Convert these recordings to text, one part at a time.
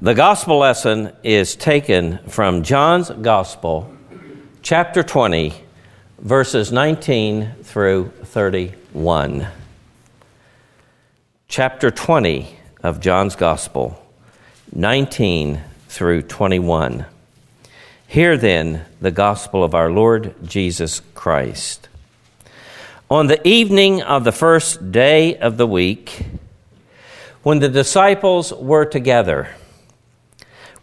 The gospel lesson is taken from John's Gospel, chapter 20, verses 19 through 31. Chapter 20 of John's Gospel, 19 through 21. Hear then the gospel of our Lord Jesus Christ. On the evening of the first day of the week, when the disciples were together,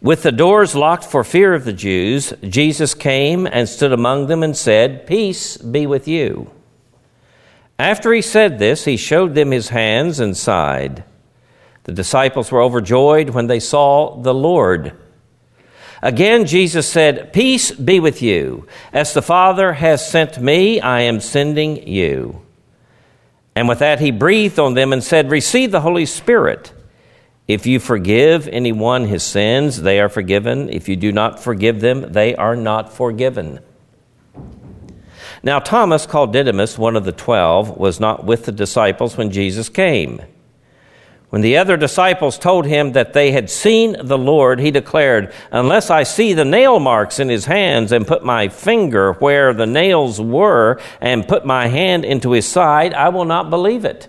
with the doors locked for fear of the Jews, Jesus came and stood among them and said, Peace be with you. After he said this, he showed them his hands and side. The disciples were overjoyed when they saw the Lord. Again, Jesus said, Peace be with you. As the Father has sent me, I am sending you. And with that, he breathed on them and said, Receive the Holy Spirit. If you forgive anyone his sins, they are forgiven. If you do not forgive them, they are not forgiven. Now, Thomas, called Didymus, one of the twelve, was not with the disciples when Jesus came. When the other disciples told him that they had seen the Lord, he declared, Unless I see the nail marks in his hands and put my finger where the nails were and put my hand into his side, I will not believe it.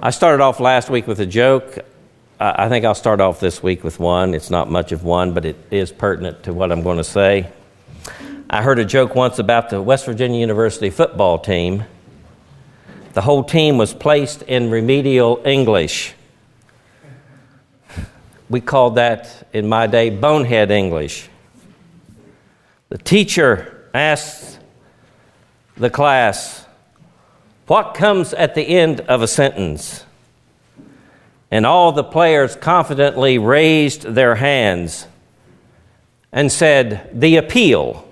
I started off last week with a joke. I think I'll start off this week with one. It's not much of one, but it is pertinent to what I'm going to say. I heard a joke once about the West Virginia University football team. The whole team was placed in remedial English. We called that, in my day, bonehead English. The teacher asked the class, what comes at the end of a sentence? And all the players confidently raised their hands and said, The appeal.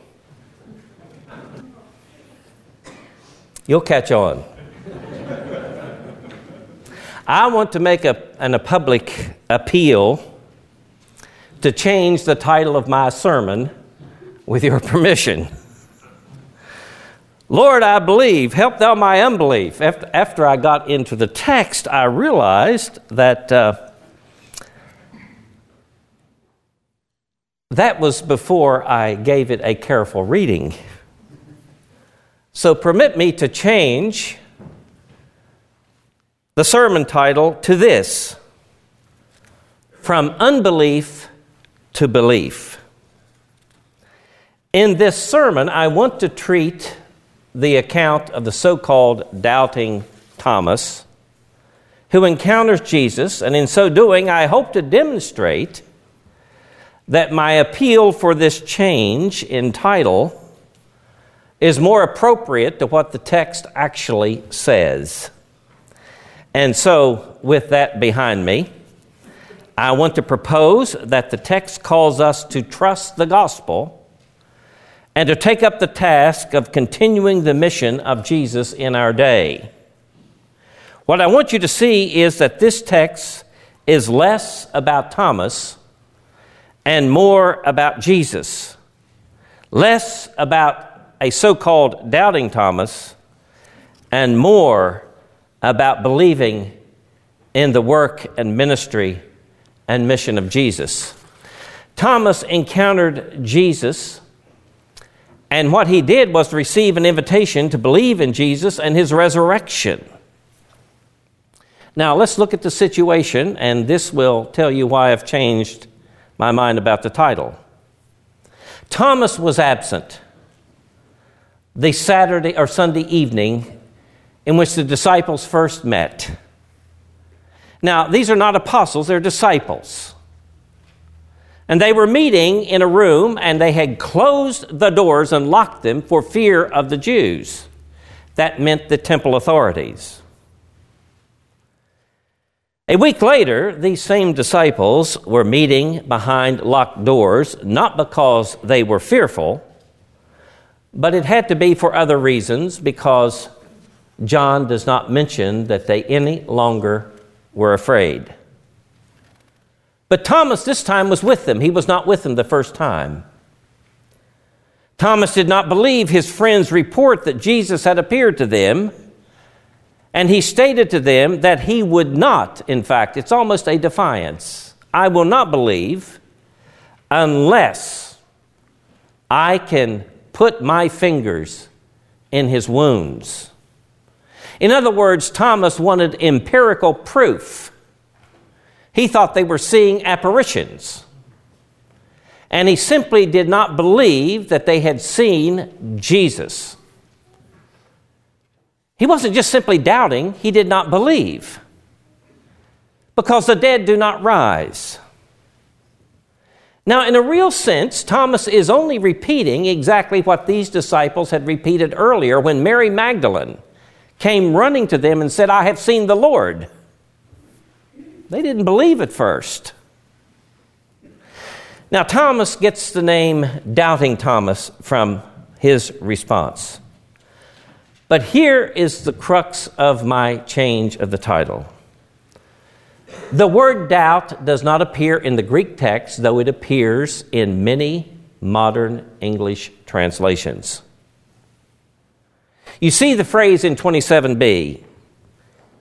You'll catch on. I want to make a, an, a public appeal to change the title of my sermon with your permission. Lord, I believe, help thou my unbelief. After, after I got into the text, I realized that uh, that was before I gave it a careful reading. So permit me to change the sermon title to this From Unbelief to Belief. In this sermon, I want to treat the account of the so called doubting Thomas, who encounters Jesus, and in so doing, I hope to demonstrate that my appeal for this change in title is more appropriate to what the text actually says. And so, with that behind me, I want to propose that the text calls us to trust the gospel and to take up the task of continuing the mission of Jesus in our day. What I want you to see is that this text is less about Thomas and more about Jesus, less about a so called doubting Thomas and more about believing in the work and ministry and mission of Jesus. Thomas encountered Jesus and what he did was to receive an invitation to believe in Jesus and his resurrection. Now, let's look at the situation, and this will tell you why I've changed my mind about the title. Thomas was absent the Saturday or Sunday evening in which the disciples first met. Now, these are not apostles, they're disciples. And they were meeting in a room and they had closed the doors and locked them for fear of the Jews. That meant the temple authorities. A week later, these same disciples were meeting behind locked doors, not because they were fearful, but it had to be for other reasons because John does not mention that they any longer were afraid. But Thomas this time was with them. He was not with them the first time. Thomas did not believe his friend's report that Jesus had appeared to them and he stated to them that he would not, in fact, it's almost a defiance. I will not believe unless I can put my fingers in his wounds. In other words, Thomas wanted empirical proof. He thought they were seeing apparitions. And he simply did not believe that they had seen Jesus. He wasn't just simply doubting, he did not believe. Because the dead do not rise. Now, in a real sense, Thomas is only repeating exactly what these disciples had repeated earlier when Mary Magdalene came running to them and said, I have seen the Lord. They didn't believe at first. Now, Thomas gets the name Doubting Thomas from his response. But here is the crux of my change of the title. The word doubt does not appear in the Greek text, though it appears in many modern English translations. You see the phrase in 27b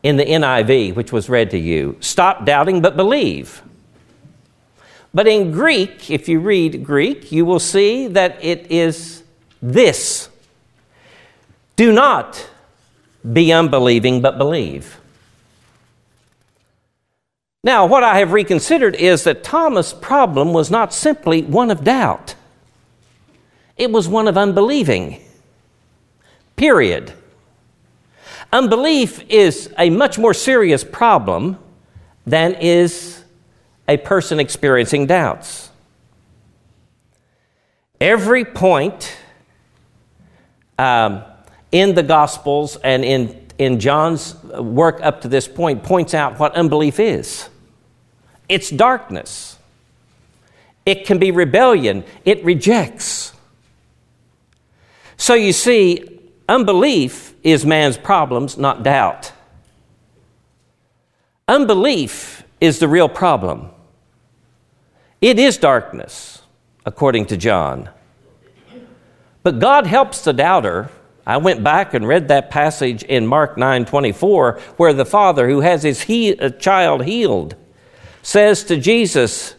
in the NIV, which was read to you stop doubting but believe. But in Greek, if you read Greek, you will see that it is this do not be unbelieving, but believe. Now, what I have reconsidered is that Thomas' problem was not simply one of doubt, it was one of unbelieving. Period. Unbelief is a much more serious problem than is a person experiencing doubts. Every point um, in the Gospels and in, in John's work up to this point points out what unbelief is it's darkness, it can be rebellion, it rejects. So you see, unbelief is man's problems, not doubt. Unbelief is the real problem. It is darkness, according to John. But God helps the doubter I went back and read that passage in Mark 9:24 where the father who has his he- uh, child healed says to Jesus,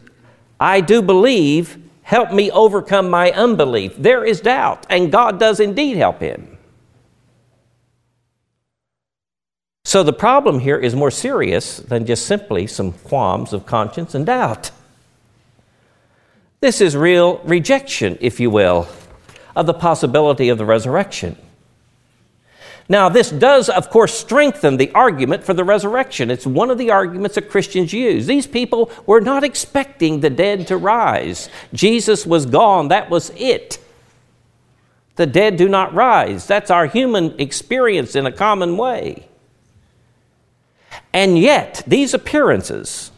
"I do believe, help me overcome my unbelief." There is doubt, and God does indeed help him. So the problem here is more serious than just simply some qualms of conscience and doubt. This is real rejection, if you will, of the possibility of the resurrection. Now, this does, of course, strengthen the argument for the resurrection. It's one of the arguments that Christians use. These people were not expecting the dead to rise. Jesus was gone, that was it. The dead do not rise. That's our human experience in a common way. And yet, these appearances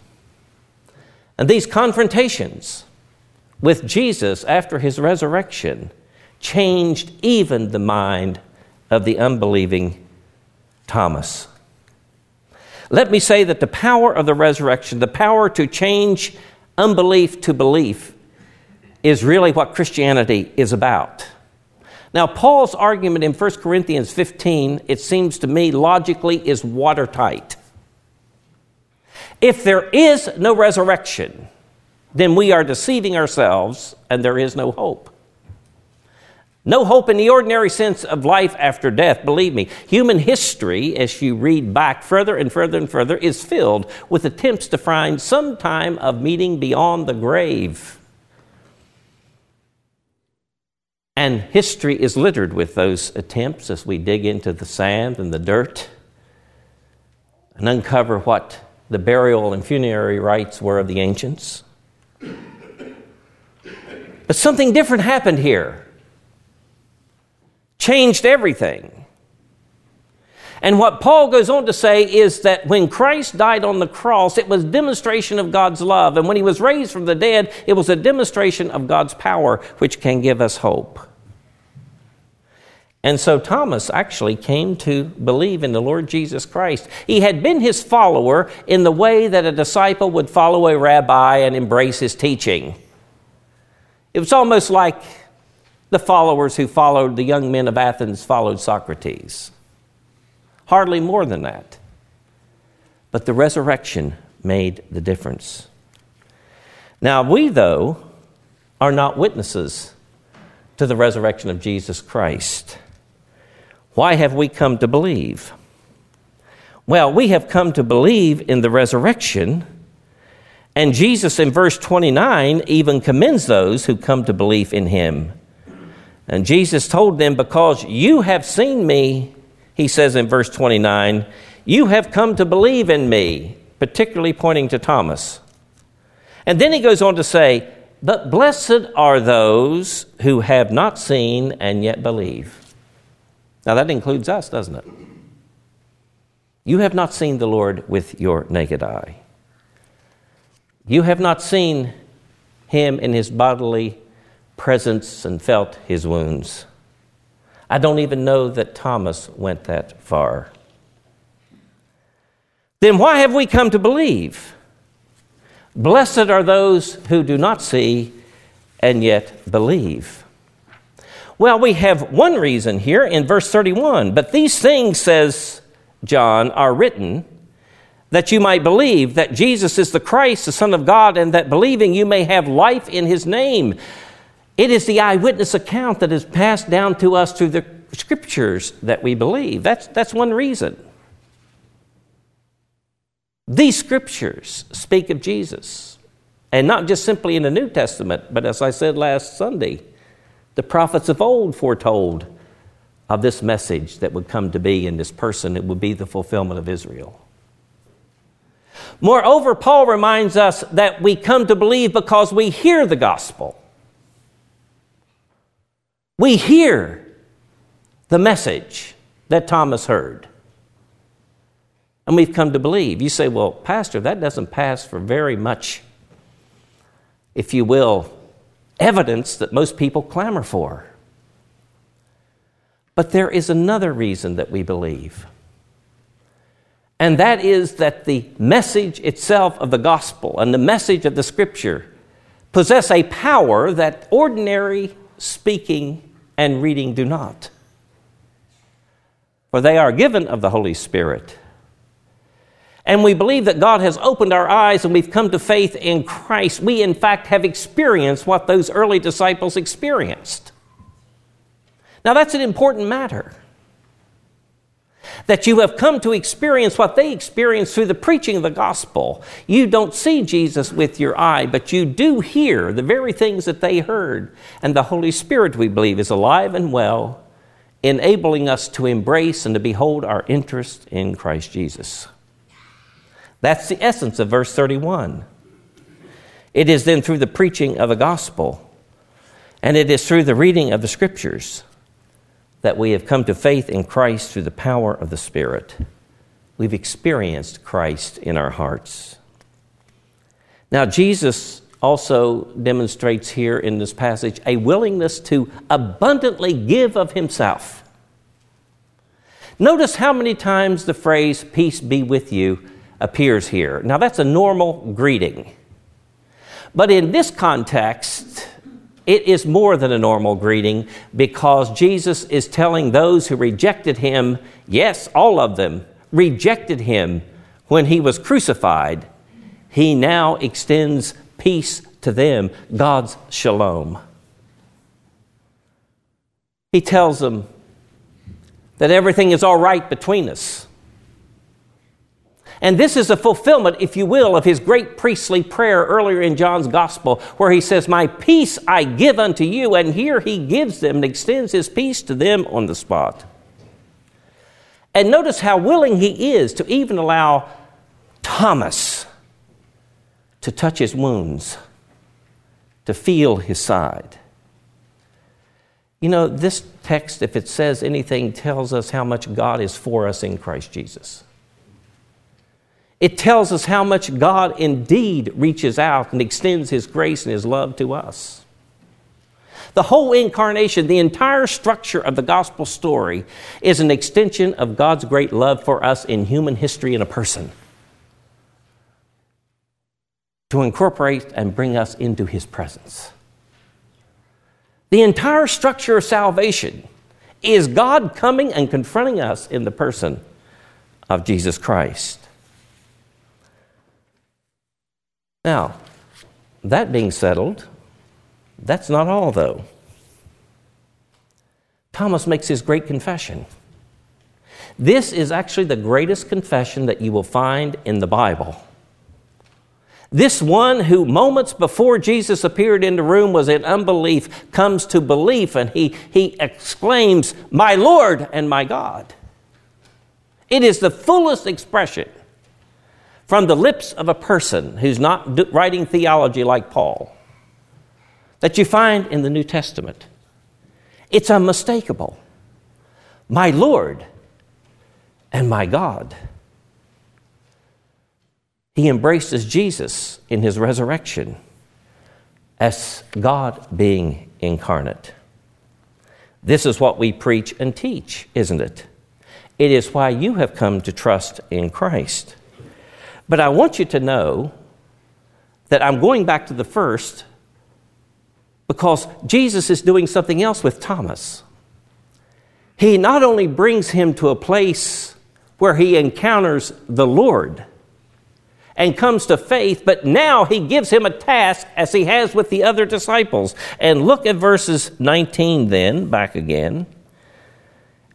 and these confrontations with Jesus after his resurrection changed even the mind of the unbelieving Thomas. Let me say that the power of the resurrection, the power to change unbelief to belief, is really what Christianity is about. Now, Paul's argument in 1 Corinthians 15, it seems to me logically, is watertight. If there is no resurrection, then we are deceiving ourselves and there is no hope. No hope in the ordinary sense of life after death, believe me. Human history, as you read back further and further and further, is filled with attempts to find some time of meeting beyond the grave. And history is littered with those attempts as we dig into the sand and the dirt and uncover what the burial and funerary rites were of the ancients. But something different happened here, changed everything. And what Paul goes on to say is that when Christ died on the cross, it was demonstration of God's love. And when he was raised from the dead, it was a demonstration of God's power, which can give us hope. And so Thomas actually came to believe in the Lord Jesus Christ. He had been his follower in the way that a disciple would follow a rabbi and embrace his teaching. It was almost like the followers who followed the young men of Athens followed Socrates. Hardly more than that. But the resurrection made the difference. Now, we, though, are not witnesses to the resurrection of Jesus Christ. Why have we come to believe? Well, we have come to believe in the resurrection, and Jesus in verse 29 even commends those who come to believe in him. And Jesus told them, Because you have seen me, he says in verse 29, You have come to believe in me, particularly pointing to Thomas. And then he goes on to say, But blessed are those who have not seen and yet believe. Now that includes us, doesn't it? You have not seen the Lord with your naked eye. You have not seen him in his bodily presence and felt his wounds. I don't even know that Thomas went that far. Then why have we come to believe? Blessed are those who do not see and yet believe. Well, we have one reason here in verse 31. But these things, says John, are written that you might believe that Jesus is the Christ, the Son of God, and that believing you may have life in his name. It is the eyewitness account that is passed down to us through the scriptures that we believe. That's, that's one reason. These scriptures speak of Jesus, and not just simply in the New Testament, but as I said last Sunday, the prophets of old foretold of this message that would come to be in this person. It would be the fulfillment of Israel. Moreover, Paul reminds us that we come to believe because we hear the gospel. We hear the message that Thomas heard. And we've come to believe. You say, well, Pastor, that doesn't pass for very much, if you will, evidence that most people clamor for. But there is another reason that we believe. And that is that the message itself of the gospel and the message of the scripture possess a power that ordinary speaking and reading do not. For they are given of the Holy Spirit. And we believe that God has opened our eyes and we've come to faith in Christ. We, in fact, have experienced what those early disciples experienced. Now, that's an important matter. That you have come to experience what they experienced through the preaching of the gospel. You don't see Jesus with your eye, but you do hear the very things that they heard. And the Holy Spirit, we believe, is alive and well, enabling us to embrace and to behold our interest in Christ Jesus. That's the essence of verse 31. It is then through the preaching of the gospel, and it is through the reading of the scriptures that we have come to faith in Christ through the power of the Spirit. We've experienced Christ in our hearts. Now, Jesus also demonstrates here in this passage a willingness to abundantly give of himself. Notice how many times the phrase, peace be with you, appears here. Now, that's a normal greeting. But in this context, it is more than a normal greeting because Jesus is telling those who rejected him, yes, all of them, rejected him when he was crucified. He now extends peace to them, God's shalom. He tells them that everything is all right between us. And this is a fulfillment, if you will, of his great priestly prayer earlier in John's gospel, where he says, My peace I give unto you. And here he gives them and extends his peace to them on the spot. And notice how willing he is to even allow Thomas to touch his wounds, to feel his side. You know, this text, if it says anything, tells us how much God is for us in Christ Jesus. It tells us how much God indeed reaches out and extends His grace and His love to us. The whole incarnation, the entire structure of the gospel story, is an extension of God's great love for us in human history in a person to incorporate and bring us into His presence. The entire structure of salvation is God coming and confronting us in the person of Jesus Christ. Now, that being settled, that's not all, though. Thomas makes his great confession. This is actually the greatest confession that you will find in the Bible. This one who moments before Jesus appeared in the room was in unbelief comes to belief and he, he exclaims, My Lord and my God. It is the fullest expression from the lips of a person who's not writing theology like Paul that you find in the New Testament. It's unmistakable. My Lord and my God. He embraces Jesus in his resurrection as God being incarnate. This is what we preach and teach, isn't it? It is why you have come to trust in Christ. But I want you to know that I'm going back to the first because Jesus is doing something else with Thomas. He not only brings him to a place where he encounters the Lord, and comes to faith, but now he gives him a task as he has with the other disciples. And look at verses 19 then, back again.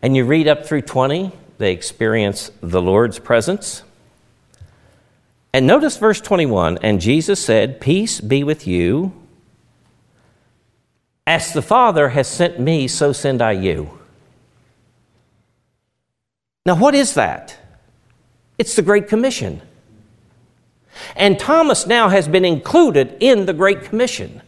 And you read up through 20, they experience the Lord's presence. And notice verse 21 And Jesus said, Peace be with you. As the Father has sent me, so send I you. Now, what is that? It's the Great Commission. And Thomas now has been included in the Great Commission.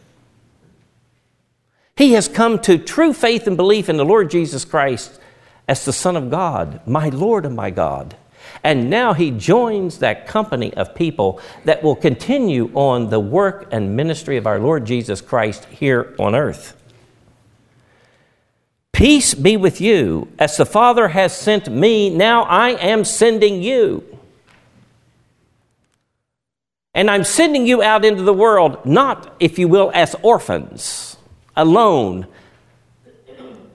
He has come to true faith and belief in the Lord Jesus Christ as the Son of God, my Lord and my God. And now he joins that company of people that will continue on the work and ministry of our Lord Jesus Christ here on earth. Peace be with you. As the Father has sent me, now I am sending you. And I'm sending you out into the world, not, if you will, as orphans, alone.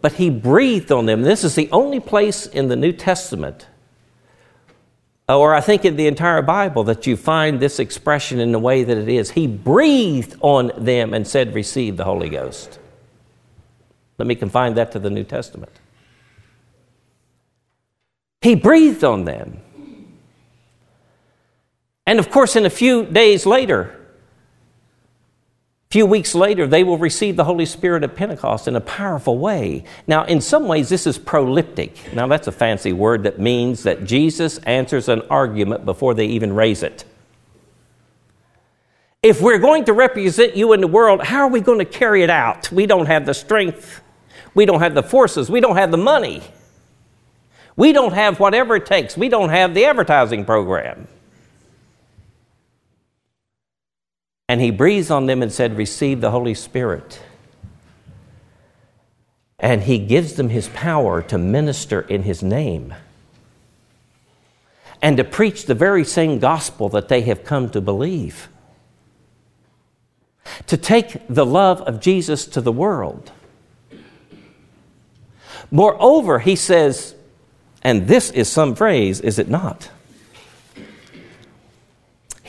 But he breathed on them. This is the only place in the New Testament, Uh, or I think in the entire Bible, that you find this expression in the way that it is. He breathed on them and said, Receive the Holy Ghost. Let me confine that to the New Testament. He breathed on them. And of course, in a few days later, few weeks later, they will receive the Holy Spirit of Pentecost in a powerful way. Now, in some ways, this is proleptic. Now, that's a fancy word that means that Jesus answers an argument before they even raise it. If we're going to represent you in the world, how are we going to carry it out? We don't have the strength, we don't have the forces, we don't have the money, we don't have whatever it takes, we don't have the advertising program. And he breathes on them and said, Receive the Holy Spirit. And he gives them his power to minister in his name and to preach the very same gospel that they have come to believe. To take the love of Jesus to the world. Moreover, he says, and this is some phrase, is it not?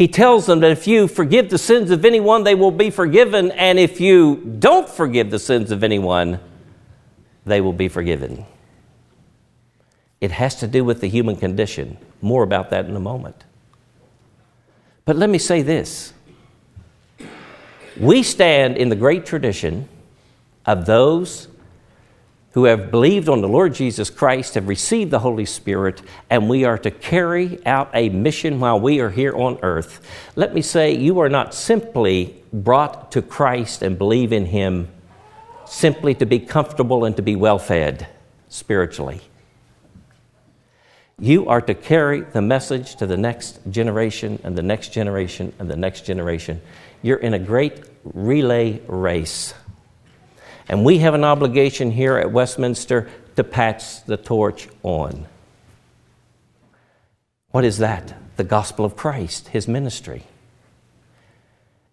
He tells them that if you forgive the sins of anyone, they will be forgiven. And if you don't forgive the sins of anyone, they will be forgiven. It has to do with the human condition. More about that in a moment. But let me say this we stand in the great tradition of those who have believed on the Lord Jesus Christ, have received the Holy Spirit, and we are to carry out a mission while we are here on earth. Let me say, you are not simply brought to Christ and believe in Him simply to be comfortable and to be well fed spiritually. You are to carry the message to the next generation and the next generation and the next generation. You're in a great relay race. And we have an obligation here at Westminster to pass the torch on. What is that? The gospel of Christ, his ministry.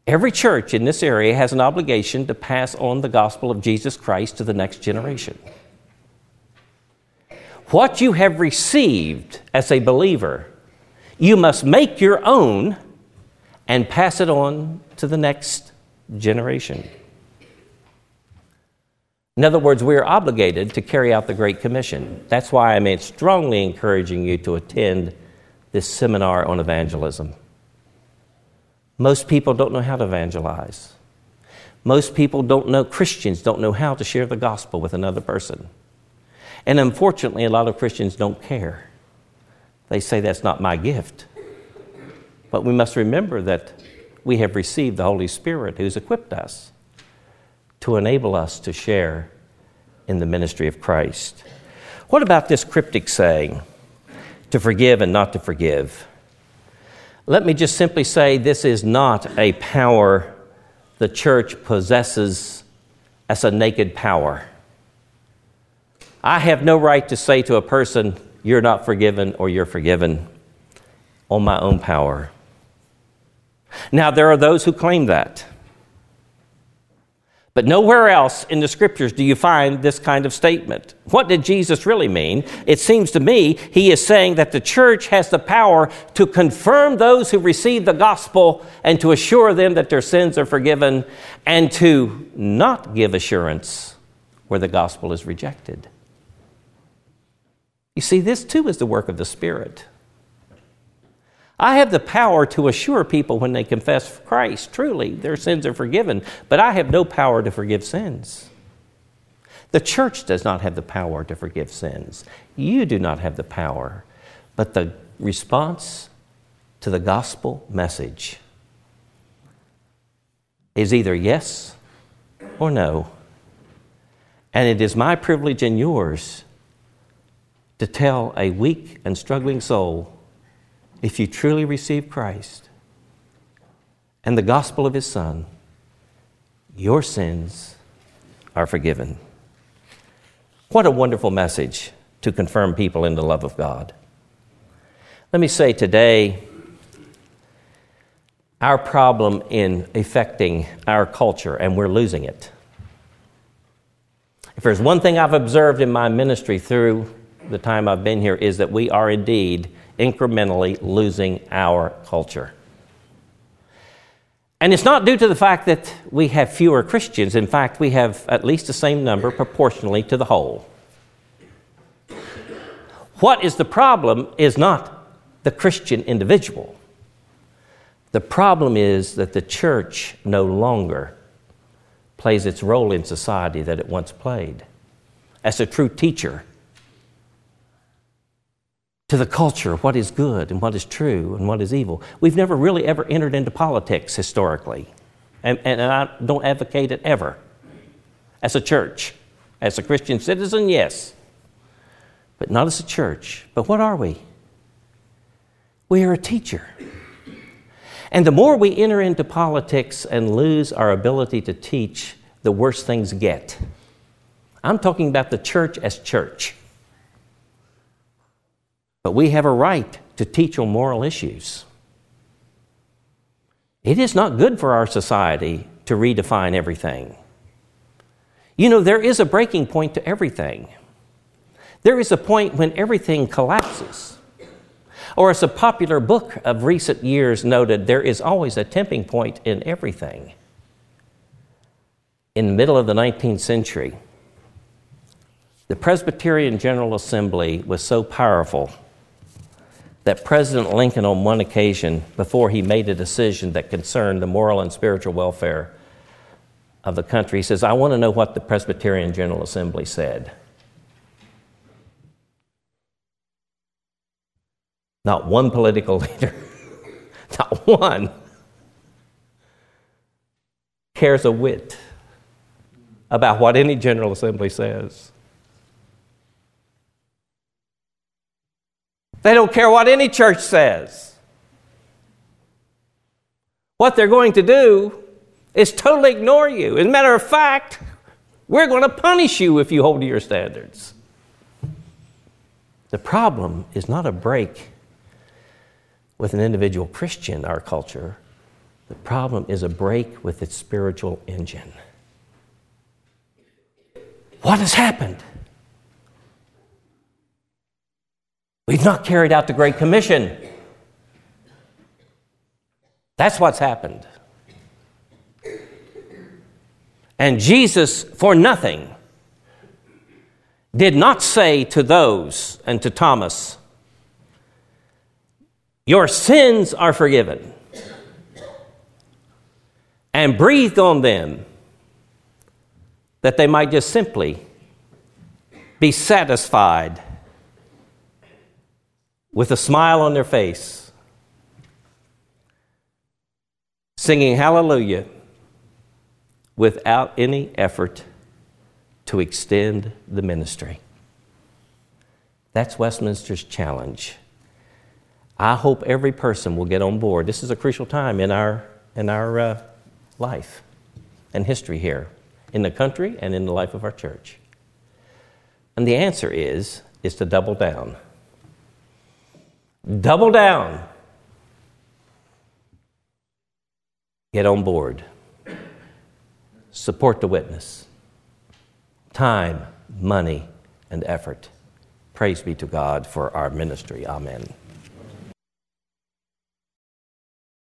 Every church in this area has an obligation to pass on the gospel of Jesus Christ to the next generation. What you have received as a believer, you must make your own and pass it on to the next generation. In other words, we are obligated to carry out the Great Commission. That's why I'm strongly encouraging you to attend this seminar on evangelism. Most people don't know how to evangelize. Most people don't know, Christians don't know how to share the gospel with another person. And unfortunately, a lot of Christians don't care. They say that's not my gift. But we must remember that we have received the Holy Spirit who's equipped us to enable us to share in the ministry of Christ. What about this cryptic saying, to forgive and not to forgive? Let me just simply say this is not a power the church possesses as a naked power. I have no right to say to a person, you're not forgiven or you're forgiven on my own power. Now, there are those who claim that. But nowhere else in the scriptures do you find this kind of statement. What did Jesus really mean? It seems to me he is saying that the church has the power to confirm those who receive the gospel and to assure them that their sins are forgiven and to not give assurance where the gospel is rejected. You see, this too is the work of the Spirit. I have the power to assure people when they confess Christ, truly, their sins are forgiven, but I have no power to forgive sins. The church does not have the power to forgive sins. You do not have the power, but the response to the gospel message is either yes or no. And it is my privilege and yours to tell a weak and struggling soul if you truly receive Christ and the gospel of His Son, your sins are forgiven. What a wonderful message to confirm people in the love of God. Let me say today, our problem in affecting our culture, and we're losing it. If there's one thing I've observed in my ministry through the time I've been here, is that we are indeed incrementally losing our culture. And it's not due to the fact that we have fewer Christians. In fact, we have at least the same number proportionally to the whole. What is the problem is not the Christian individual. The problem is that the church no longer plays its role in society that it once played as a true teacher to the culture what is good and what is true and what is evil. We've never really ever entered into politics historically, and, and I don't advocate it ever. As a church, as a Christian citizen, yes, but not as a church. But what are we? We are a teacher. And the more we enter into politics and lose our ability to teach, the worse things get. I'm talking about the church as church. But we have a right to teach on moral issues. It is not good for our society to redefine everything. You know, there is a breaking point to everything. There is a point when everything collapses. Or, as a popular book of recent years noted, there is always a tipping point in everything. In the middle of the 19th century, the Presbyterian General Assembly was so powerful that President Lincoln, on one occasion, before he made a decision that concerned the moral and spiritual welfare of the country, he says, I want to know what the Presbyterian General Assembly said. Not one political leader, not one, cares a whit about what any General Assembly says. They don't care what any church says. What they're going to do is totally ignore you. As a matter of fact, we're going to punish you if you hold to your standards. The problem is not a break with an individual Christian, our culture. The problem is a break with its spiritual engine. What has happened? We've not carried out the Great Commission. That's what's happened. And Jesus, for nothing, did not say to those and to Thomas, Your sins are forgiven, and breathed on them that they might just simply be satisfied with a smile on their face, singing hallelujah without any effort to extend the ministry. That's Westminster's challenge. I hope every person will get on board. This is a crucial time in our, in our uh, life and history here, in the country and in the life of our church. And the answer is, is to double down. Double down. Get on board. Support the witness. Time, money, and effort. Praise be to God for our ministry. Amen.